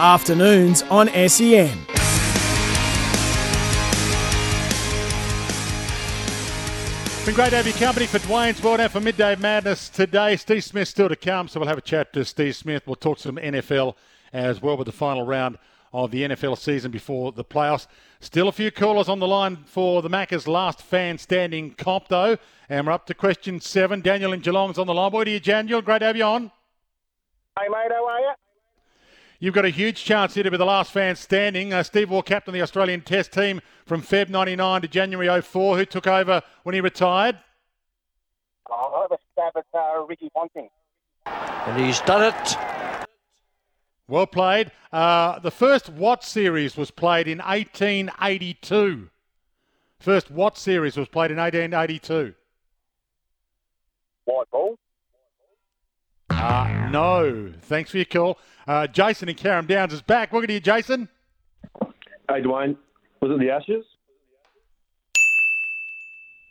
Afternoons on SEN. Been great to have your company for Dwayne's World and for Midday Madness today. Steve Smith still to come, so we'll have a chat to Steve Smith. We'll talk some NFL as well with the final round of the NFL season before the playoffs. Still a few callers on the line for the Maccas last fan standing comp though, and we're up to question seven. Daniel in Geelong's on the line. Boy, to you, Daniel. Great to have you on. Hey, mate, how are you? You've got a huge chance here to be the last fan standing. Uh, Steve Waugh captain the Australian Test team from Feb 99 to January 04. Who took over when he retired? I'll have a stab at uh, Ricky Ponting. And he's done it. Well played. Uh, the first Watt series was played in 1882. First Watt series was played in 1882. White ball. Uh, no. Thanks for your call. Uh, Jason in Carrum Downs is back. Welcome to you, Jason. Hey, Dwayne. Was it the Ashes?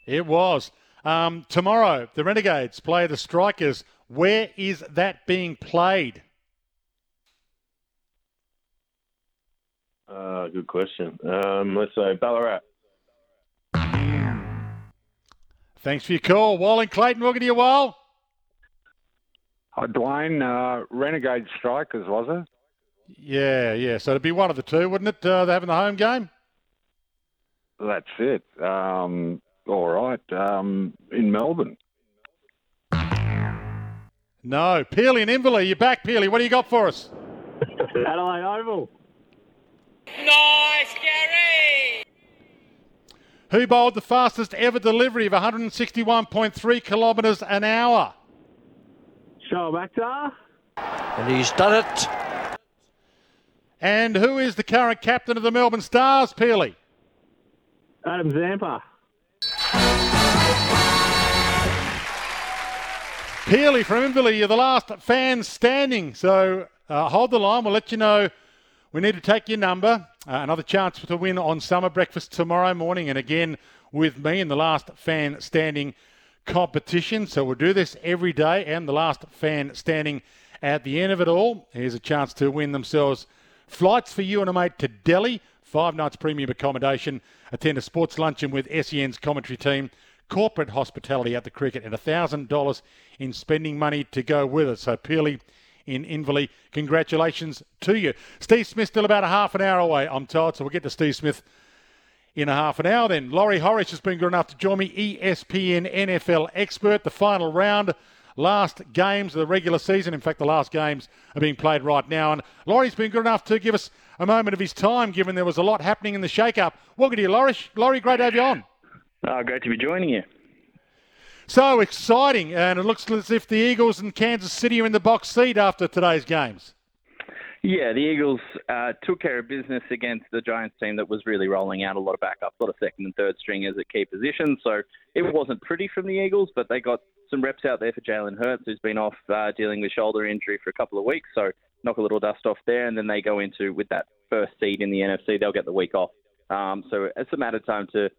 It was. Um, tomorrow, the Renegades play the Strikers. Where is that being played? Uh, good question. Um, let's say Ballarat. Thanks for your call. Wall and Clayton, welcome to you, Wall. Hi, Dwayne. Uh, Renegade Strikers, was it? Yeah, yeah. So it'd be one of the two, wouldn't it? Uh, they're having the home game. That's it. Um, all right. Um, in Melbourne. No. Peely and Inverleigh, you're back, Peely. What do you got for us? Adelaide Oval. Nice, Gary. Who bowled the fastest ever delivery of 161.3 kilometres an hour? Shoaib Akhtar. And he's done it. And who is the current captain of the Melbourne Stars, Peely? Adam Zampa. Peely from Inverleigh, you're the last fan standing. So uh, hold the line. We'll let you know. We need to take your number. Uh, another chance to win on Summer Breakfast tomorrow morning. And again, with me in the last fan standing competition. So we'll do this every day. And the last fan standing at the end of it all. Here's a chance to win themselves flights for you and a mate to Delhi. Five nights premium accommodation. Attend a sports luncheon with SEN's commentary team corporate hospitality at the cricket and $1,000 in spending money to go with it. So, purely in Inverleigh, congratulations to you. Steve Smith still about a half an hour away, I'm told, so we'll get to Steve Smith in a half an hour then. Laurie Horesh has been good enough to join me, ESPN NFL expert. The final round, last games of the regular season. In fact, the last games are being played right now. And Laurie's been good enough to give us a moment of his time, given there was a lot happening in the shake-up. Welcome to you, Laurie. Laurie, great to have you on. Oh, great to be joining you. So exciting, and it looks as if the Eagles and Kansas City are in the box seat after today's games. Yeah, the Eagles uh, took care of business against the Giants team that was really rolling out a lot of backups, a lot of second and third stringers at key positions. So it wasn't pretty from the Eagles, but they got some reps out there for Jalen Hurts, who's been off uh, dealing with shoulder injury for a couple of weeks. So knock a little dust off there, and then they go into with that first seed in the NFC. They'll get the week off. Um, so it's a matter of time to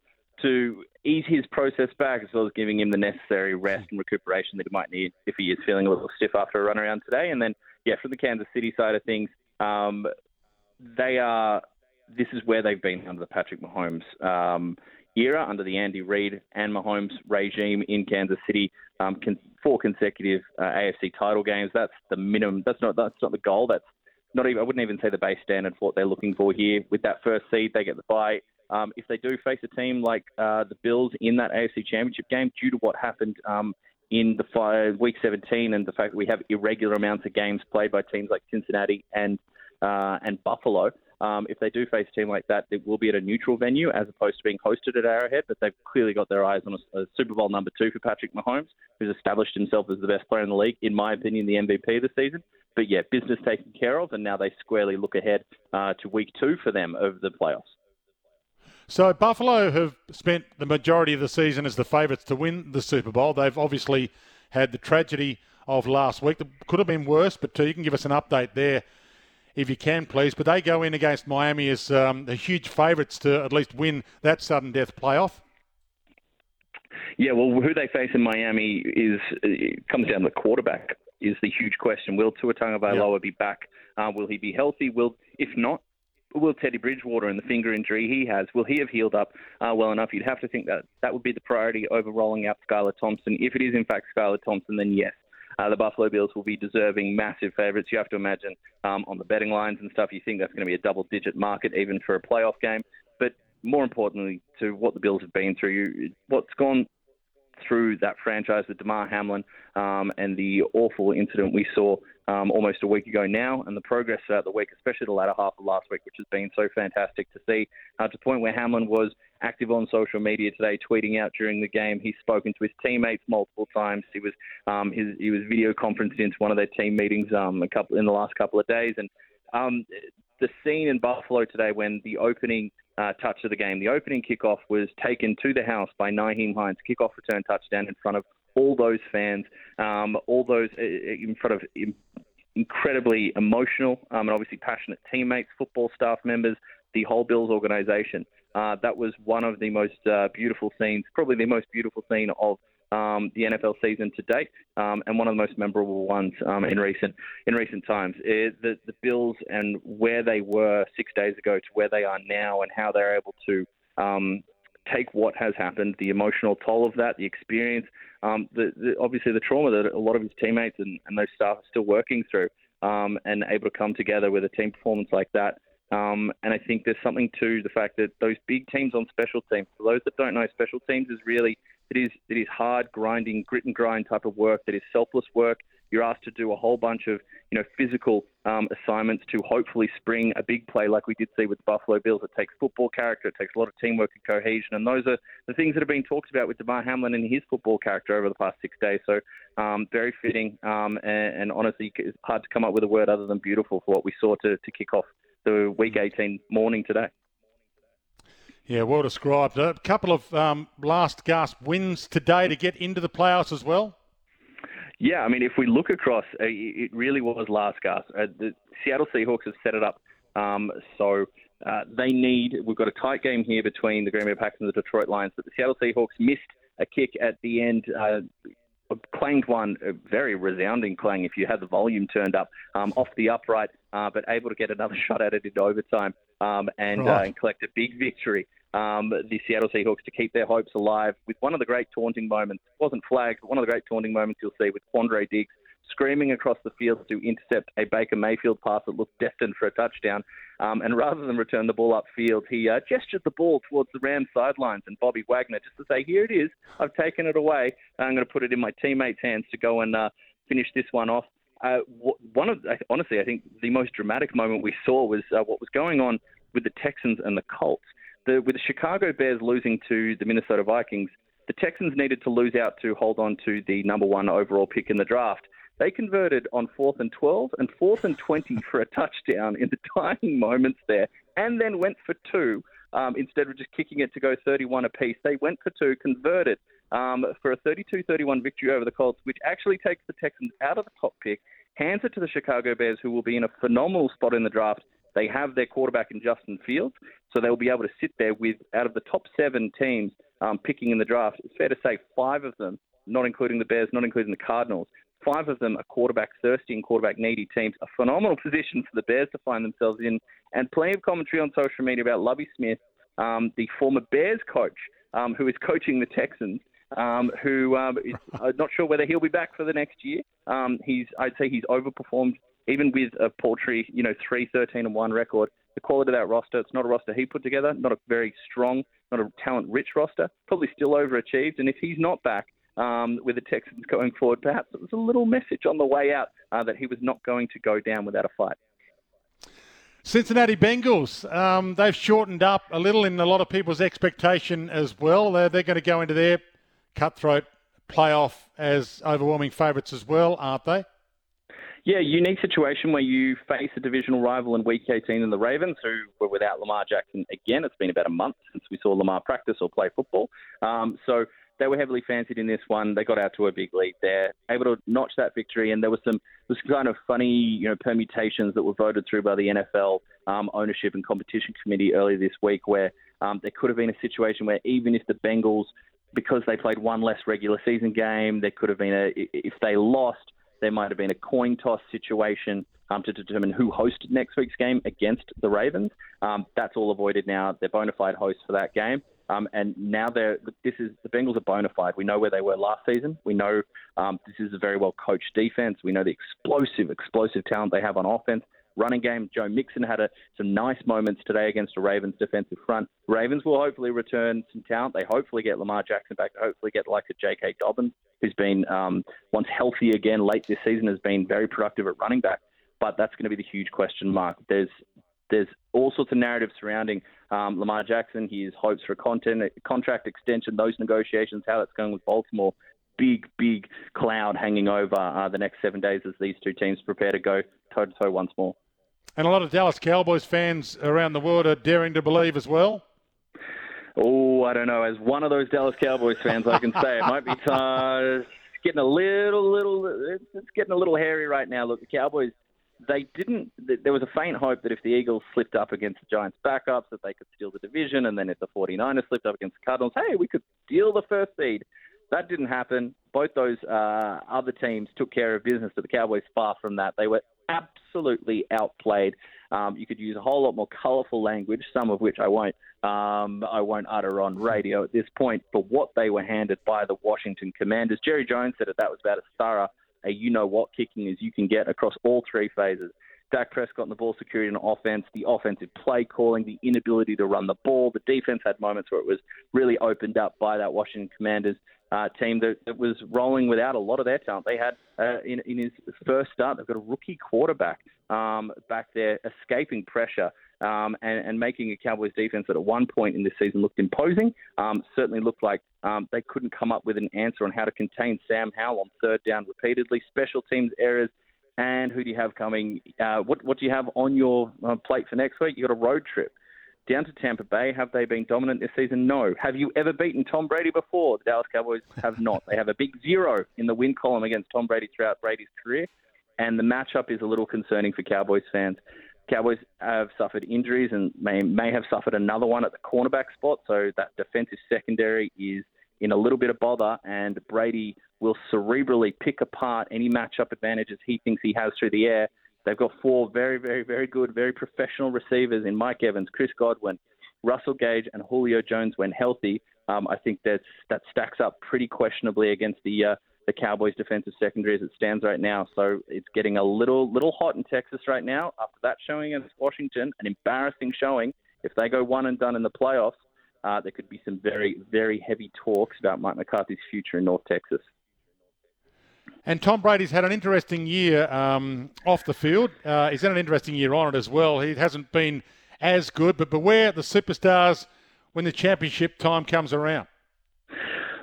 to ease his process back, as well as giving him the necessary rest and recuperation that he might need if he is feeling a little stiff after a run around today. And then, yeah, from the Kansas City side of things, um, they are. This is where they've been under the Patrick Mahomes um, era, under the Andy Reid and Mahomes regime in Kansas City. Um, con- four consecutive uh, AFC title games. That's the minimum. That's not. That's not the goal. That's not even. I wouldn't even say the base standard for what they're looking for here. With that first seed, they get the bye. Um, if they do face a team like uh, the Bills in that AFC Championship game, due to what happened um, in the five, week 17 and the fact that we have irregular amounts of games played by teams like Cincinnati and uh, and Buffalo, Um, if they do face a team like that, it will be at a neutral venue as opposed to being hosted at Arrowhead. But they've clearly got their eyes on a, a Super Bowl number two for Patrick Mahomes, who's established himself as the best player in the league, in my opinion, the MVP this season. But yeah, business taken care of, and now they squarely look ahead uh, to week two for them of the playoffs. So Buffalo have spent the majority of the season as the favourites to win the Super Bowl. They've obviously had the tragedy of last week. That could have been worse, but uh, you can give us an update there if you can, please. But they go in against Miami as um, the huge favourites to at least win that sudden death playoff. Yeah, well, who they face in Miami is comes down to the quarterback. Is the huge question. Will Tua Tagovailoa be back? Uh, will he be healthy? Will, if not, will Teddy Bridgewater and the finger injury he has, will he have healed up uh, well enough? You'd have to think that that would be the priority over rolling out Skylar Thompson. If it is in fact Skylar Thompson, then yes, uh, the Buffalo Bills will be deserving massive favourites. You have to imagine um, on the betting lines and stuff, you think that's going to be a double digit market even for a playoff game. But more importantly, to what the Bills have been through, what's gone through that franchise with Damar Hamlin um, and the awful incident we saw um, almost a week ago now, and the progress throughout the week, especially the latter half of last week, which has been so fantastic to see, uh, to the point where Hamlin was active on social media today, tweeting out during the game. He's spoken to his teammates multiple times. He was um, his, he was video conferenced into one of their team meetings um, a couple in the last couple of days, and um, the scene in Buffalo today when the opening uh, touch of the game, the opening kickoff was taken to the house by Nyheim Hines, kickoff return touchdown in front of all those fans, um, all those uh, in front of incredibly emotional um, and obviously passionate teammates, football staff members, the whole Bills organization. Uh, that was one of the most uh, beautiful scenes, probably the most beautiful scene of um, the NFL season to date, um, and one of the most memorable ones um, in recent in recent times. It, the the Bills and where they were six days ago to where they are now, and how they're able to um, take what has happened, the emotional toll of that, the experience, um, the, the, obviously the trauma that a lot of his teammates and, and those staff are still working through, um, and able to come together with a team performance like that. Um, and I think there's something to the fact that those big teams on special teams, for those that don't know, special teams is really it is it is hard, grinding, grit and grind type of work. That is selfless work. You're asked to do a whole bunch of you know physical um, assignments to hopefully spring a big play like we did see with the Buffalo Bills. It takes football character, it takes a lot of teamwork and cohesion, and those are the things that have been talked about with Damar Hamlin and his football character over the past six days. So um, very fitting, um, and, and, honestly, it's hard to come up with a word other than beautiful for what we saw to, to kick off the Week 18 morning today. Yeah, well described. A couple of um, last gasp wins today to get into the playoffs as well. Yeah, I mean, if we look across, uh, it really was last gasp. Uh, the Seattle Seahawks have set it up um, so uh, they need. We've got a tight game here between the Green Bay Packers and the Detroit Lions, but the Seattle Seahawks missed a kick at the end. Uh, clanged one, a very resounding clang if you had the volume turned up um, off the upright, uh, but able to get another shot at it in overtime um, and, uh, right. and collect a big victory um, the Seattle Seahawks to keep their hopes alive with one of the great taunting moments. It wasn't flagged, but one of the great taunting moments you'll see with Quandre Diggs screaming across the field to intercept a Baker Mayfield pass that looked destined for a touchdown. Um, and rather than return the ball upfield, he uh, gestured the ball towards the Rams sidelines and Bobby Wagner just to say, "Here it is. I've taken it away. I'm going to put it in my teammates' hands to go and uh, finish this one off." Uh, one of honestly, I think the most dramatic moment we saw was uh, what was going on with the Texans and the Colts the, with the Chicago Bears losing to the Minnesota Vikings, the Texans needed to lose out to hold on to the number one overall pick in the draft. They converted on fourth and 12 and fourth and 20 for a touchdown in the dying moments there, and then went for two um, instead of just kicking it to go 31 apiece. They went for two, converted um, for a 32 31 victory over the Colts, which actually takes the Texans out of the top pick, hands it to the Chicago Bears, who will be in a phenomenal spot in the draft they have their quarterback in Justin Fields, so they'll be able to sit there with out of the top seven teams um, picking in the draft. It's fair to say five of them, not including the Bears, not including the Cardinals, five of them are quarterback thirsty and quarterback needy teams. A phenomenal position for the Bears to find themselves in, and plenty of commentary on social media about Lovie Smith, um, the former Bears coach, um, who is coaching the Texans. Um, who um, is not sure whether he'll be back for the next year. Um, he's, I'd say, he's overperformed even with a paltry, you know, 3 13 and 1 record, the quality of that roster, it's not a roster he put together, not a very strong, not a talent rich roster, probably still overachieved. And if he's not back, um, with the Texans going forward, perhaps it was a little message on the way out uh, that he was not going to go down without a fight. Cincinnati Bengals, um, they've shortened up a little in a lot of people's expectation as well. They're, they're going to go into their cutthroat playoff as overwhelming favourites as well, aren't they? Yeah, unique situation where you face a divisional rival in Week 18 in the Ravens, who were without Lamar Jackson again. It's been about a month since we saw Lamar practice or play football. Um, so they were heavily fancied in this one. They got out to a big lead there, able to notch that victory, and there was some was kind of funny, you know, permutations that were voted through by the NFL um, ownership and competition committee earlier this week, where um, there could have been a situation where even if the Bengals, because they played one less regular season game, there could have been a if they lost, there might have been a coin toss situation. Um, to determine who hosted next week's game against the Ravens. Um, that's all avoided now. They're bona fide hosts for that game. Um, and now they're this is the Bengals are bona fide. We know where they were last season. We know um, this is a very well coached defense. We know the explosive, explosive talent they have on offense. Running game. Joe Mixon had a, some nice moments today against the Ravens defensive front. Ravens will hopefully return some talent. They hopefully get Lamar Jackson back. They hopefully get like a J.K. Dobbins, who's been um, once healthy again late this season, has been very productive at running back. But that's going to be the huge question mark. There's there's all sorts of narratives surrounding um, Lamar Jackson, his hopes for content, contract extension, those negotiations, how it's going with Baltimore. Big, big cloud hanging over uh, the next seven days as these two teams prepare to go toe to toe once more. And a lot of Dallas Cowboys fans around the world are daring to believe as well. Oh, I don't know. As one of those Dallas Cowboys fans, I can say it might be. It's getting a little, little. It's getting a little hairy right now. Look, the Cowboys they didn't. There was a faint hope that if the Eagles slipped up against the Giants' backups, that they could steal the division, and then if the 49ers slipped up against the Cardinals, hey, we could steal the first seed. That didn't happen. Both those uh, other teams took care of business, but the Cowboys far from that. They were absolutely outplayed. Um, you could use a whole lot more colourful language, some of which I won't. Um, I won't utter on radio at this point. For what they were handed by the Washington Commanders, Jerry Jones said that that was about as thorough a you know what kicking as you can get across all three phases. Dak Prescott and the ball security and offense, the offensive play calling, the inability to run the ball. The defense had moments where it was really opened up by that Washington Commanders uh, team that, that, was rolling without a lot of their talent. They had uh, in, in his first start, they've got a rookie quarterback um, back there escaping pressure um, and, and, making a Cowboys defense that at one point in this season looked imposing. Um, certainly looked like um, they couldn't come up with an answer on how to contain Sam Howell on third down repeatedly. Special teams errors. And who do you have coming? Uh, what, what do you have on your uh, plate for next week? You've got a road trip down to Tampa Bay. Have they been dominant this season? No. Have you ever beaten Tom Brady before? The Dallas Cowboys have not. They have a big zero in the win column against Tom Brady throughout Brady's career, and the matchup is a little concerning for Cowboys fans. Cowboys have suffered injuries and may may have suffered another one at the cornerback spot, so that defensive secondary is in a little bit of bother, and Brady will cerebrally pick apart any matchup advantages he thinks he has through the air. They've got four very, very, very good, very professional receivers in Mike Evans, Chris Godwin, Russell Gage, and Julio Jones when healthy. Um, I think that's, that stacks up pretty questionably against the uh, the Cowboys' defensive secondary as it stands right now. So it's getting a little little hot in Texas right now. After that showing against Washington, an embarrassing showing. If they go one and done in the playoffs, uh, there could be some very very heavy talks about Mike McCarthy's future in North Texas. And Tom Brady's had an interesting year um, off the field. Uh, he's had an interesting year on it as well. He hasn't been as good, but beware the superstars when the championship time comes around.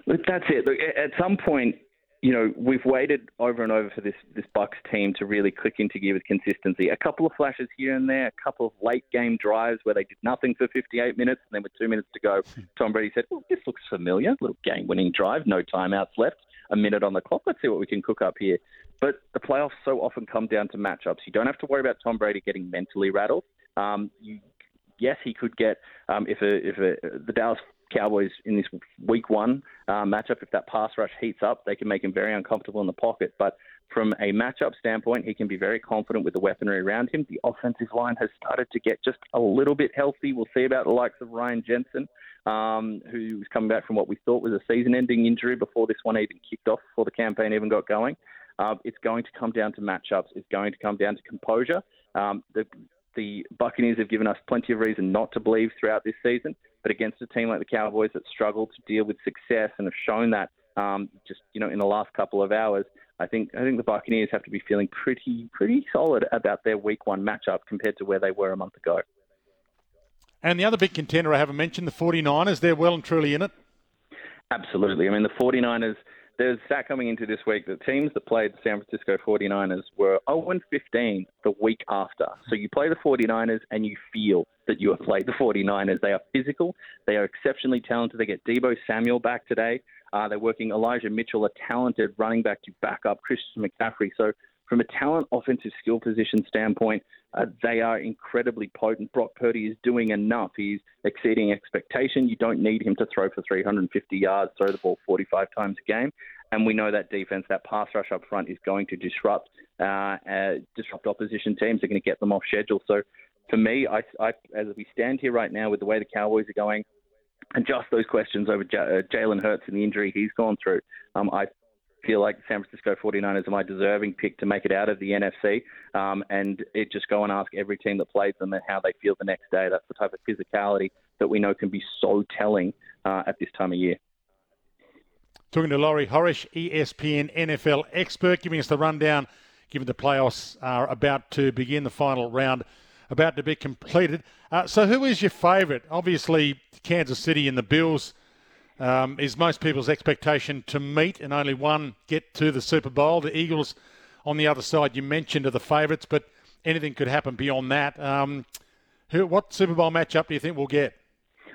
Look, that's it. Look, at some point, you know, we've waited over and over for this this Bucks team to really click into gear with consistency. A couple of flashes here and there, a couple of late game drives where they did nothing for 58 minutes, and then with two minutes to go, Tom Brady said, "Well, this looks familiar. Little game-winning drive, no timeouts left, a minute on the clock. Let's see what we can cook up here." But the playoffs so often come down to matchups. You don't have to worry about Tom Brady getting mentally rattled. Um, you, yes, he could get um, if a, if a, the Dallas Cowboys in this week one uh, matchup, if that pass rush heats up, they can make him very uncomfortable in the pocket. But from a matchup standpoint, he can be very confident with the weaponry around him. The offensive line has started to get just a little bit healthy. We'll see about the likes of Ryan Jensen, um, who's coming back from what we thought was a season ending injury before this one even kicked off, before the campaign even got going. Uh, it's going to come down to matchups. It's going to come down to composure. Um, the, the Buccaneers have given us plenty of reason not to believe throughout this season. But against a team like the Cowboys that struggle to deal with success and have shown that um, just you know in the last couple of hours. I think I think the Buccaneers have to be feeling pretty pretty solid about their Week One matchup compared to where they were a month ago. And the other big contender I haven't mentioned, the 49ers, they're well and truly in it. Absolutely. I mean, the 49ers, there's that coming into this week. The teams that played the San Francisco 49ers were 0 15 the week after. So you play the 49ers and you feel that you have played the 49ers. They are physical, they are exceptionally talented. They get Deebo Samuel back today. Uh, they're working Elijah Mitchell, a talented running back, to back up Christian McCaffrey. So from a talent, offensive skill position standpoint, uh, they are incredibly potent. Brock Purdy is doing enough. He's exceeding expectation. You don't need him to throw for 350 yards, throw the ball 45 times a game. And we know that defense, that pass rush up front, is going to disrupt uh, uh, disrupt opposition teams. They're going to get them off schedule. So, for me, I, I, as we stand here right now with the way the Cowboys are going, and just those questions over J- uh, Jalen Hurts and the injury he's gone through, um, I feel like the San Francisco 49ers are my deserving pick to make it out of the NFC. Um, and it just go and ask every team that plays them and how they feel the next day. That's the type of physicality that we know can be so telling uh, at this time of year. Talking to Laurie Horesh, ESPN NFL expert, giving us the rundown, given the playoffs are about to begin, the final round about to be completed. Uh, so, who is your favourite? Obviously, Kansas City and the Bills um, is most people's expectation to meet and only one get to the Super Bowl. The Eagles on the other side, you mentioned, are the favourites, but anything could happen beyond that. Um, who, what Super Bowl matchup do you think we'll get?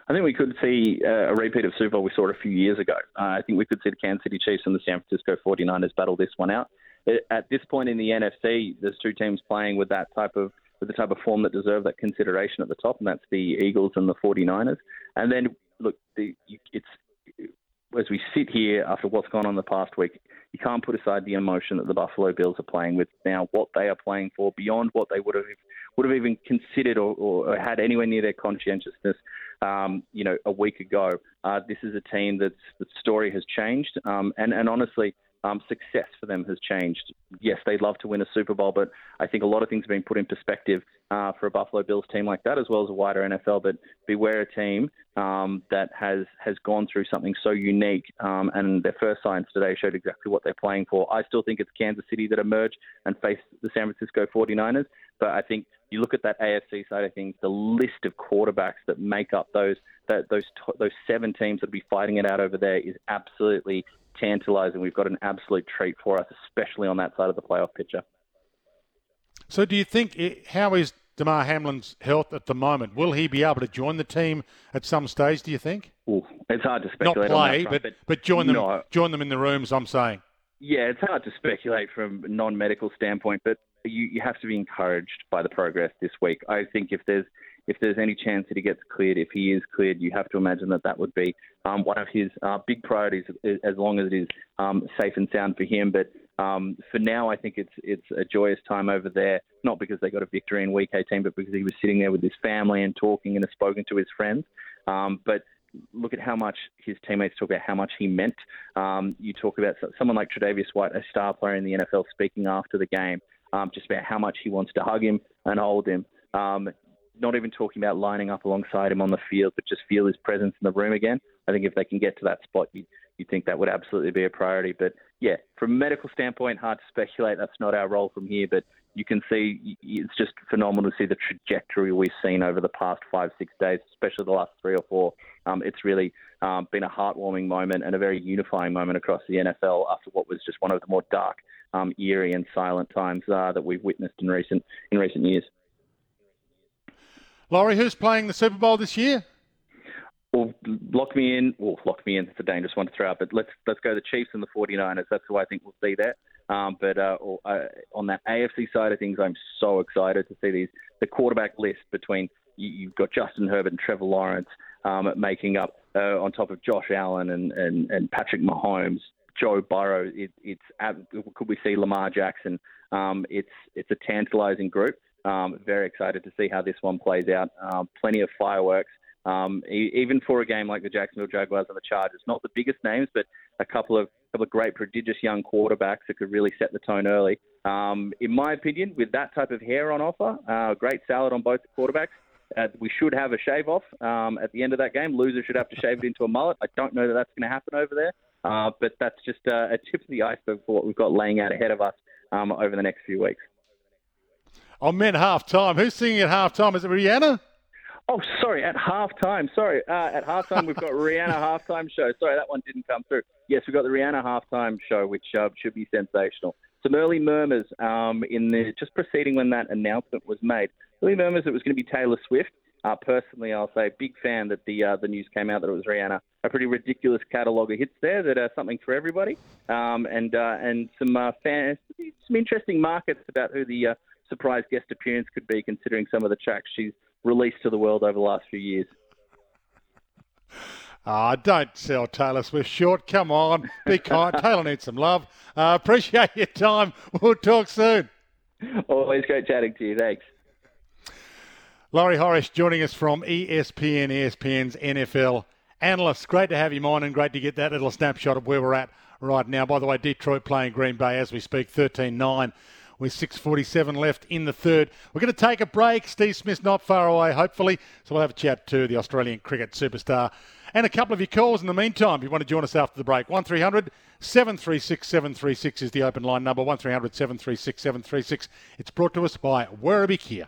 I think we could see uh, a repeat of Super Bowl we saw a few years ago. Uh, I think we could see the Kansas City Chiefs and the San Francisco 49ers battle this one out. At this point in the NFC, there's two teams playing with that type of with the type of form that deserve that consideration at the top, and that's the Eagles and the 49ers. And then, look, the, it's as we sit here after what's gone on the past week, you can't put aside the emotion that the Buffalo Bills are playing with now. What they are playing for, beyond what they would have would have even considered or, or had anywhere near their conscientiousness, um, you know, a week ago. Uh, this is a team that's the story has changed, um, and and honestly, um, success for them has changed. Yes, they'd love to win a Super Bowl, but I think a lot of things have been put in perspective uh, for a Buffalo Bills team like that, as well as a wider NFL. But beware a team um, that has has gone through something so unique, um, and their first signs today showed exactly what they're playing for. I still think it's Kansas City that emerge and face the San Francisco 49ers, but I think you look at that AFC side of things, the list of quarterbacks that make up those that, those those seven teams that'll be fighting it out over there is absolutely tantalising. We've got an absolute treat for us, especially on that side of the playoff picture. So, do you think it, how is Damar Hamlin's health at the moment? Will he be able to join the team at some stage? Do you think? Ooh, it's hard to speculate. Not play, front, but, but join them. No. Join them in the rooms. I'm saying. Yeah, it's hard to speculate from a non-medical standpoint, but you, you have to be encouraged by the progress this week. I think if there's if there's any chance that he gets cleared, if he is cleared, you have to imagine that that would be um, one of his uh, big priorities, as long as it is um, safe and sound for him. But um, for now, I think it's it's a joyous time over there, not because they got a victory in Week 18, but because he was sitting there with his family and talking and has spoken to his friends. Um, but look at how much his teammates talk about how much he meant. Um, you talk about someone like Tre'Davious White, a star player in the NFL, speaking after the game, um, just about how much he wants to hug him and hold him. Um, not even talking about lining up alongside him on the field, but just feel his presence in the room again. I think if they can get to that spot, you you think that would absolutely be a priority. But yeah, from a medical standpoint, hard to speculate. That's not our role from here, but you can see it's just phenomenal to see the trajectory we've seen over the past five, six days, especially the last three or four. Um, it's really um, been a heartwarming moment and a very unifying moment across the NFL after what was just one of the more dark, um, eerie, and silent times uh, that we've witnessed in recent in recent years. Laurie, who's playing the Super Bowl this year? Well, lock me in. Well, lock me in. It's a dangerous one to throw out, but let's let's go the Chiefs and the 49ers. That's who I think we'll see there. Um, but uh, uh, on that AFC side of things, I'm so excited to see these the quarterback list between you, have got Justin Herbert and Trevor Lawrence um, making up uh, on top of Josh Allen and, and, and Patrick Mahomes, Joe Burrow. It, it's could we see Lamar Jackson? Um, it's it's a tantalizing group. Um, very excited to see how this one plays out. Um, plenty of fireworks. Um, even for a game like the Jacksonville Jaguars and the Chargers, not the biggest names, but a couple of couple of great, prodigious young quarterbacks that could really set the tone early. Um, in my opinion, with that type of hair on offer, uh, great salad on both the quarterbacks. Uh, we should have a shave off um, at the end of that game. Loser should have to shave it into a mullet. I don't know that that's going to happen over there. Uh, but that's just uh, a tip of the iceberg for what we've got laying out ahead of us um, over the next few weeks. I meant half time. Who's singing at half time? Is it Rihanna? Oh, sorry, at halftime. Sorry, uh, at halftime we've got Rihanna halftime show. Sorry, that one didn't come through. Yes, we've got the Rihanna halftime show, which uh, should be sensational. Some early murmurs um, in the just preceding when that announcement was made. Early murmurs it was going to be Taylor Swift. Uh, personally, I'll say big fan that the uh, the news came out that it was Rihanna. A pretty ridiculous catalogue of hits there that are something for everybody, um, and uh, and some uh, fan, some interesting markets about who the uh, surprise guest appearance could be, considering some of the tracks she's released to the world over the last few years. Ah, don't sell Taylor Swift short. Come on, be kind. Taylor needs some love. Uh, appreciate your time. We'll talk soon. Always great chatting to you. Thanks. Laurie Horesh joining us from ESPN, ESPN's NFL analyst. Great to have him on and great to get that little snapshot of where we're at right now. By the way, Detroit playing Green Bay as we speak, 13 9 with 6.47 left in the third. We're going to take a break. Steve Smith's not far away, hopefully. So we'll have a chat to the Australian cricket superstar and a couple of your calls in the meantime. If you want to join us after the break, 1300 736 736 is the open line number. 1300 736 736. It's brought to us by Werribee Kia.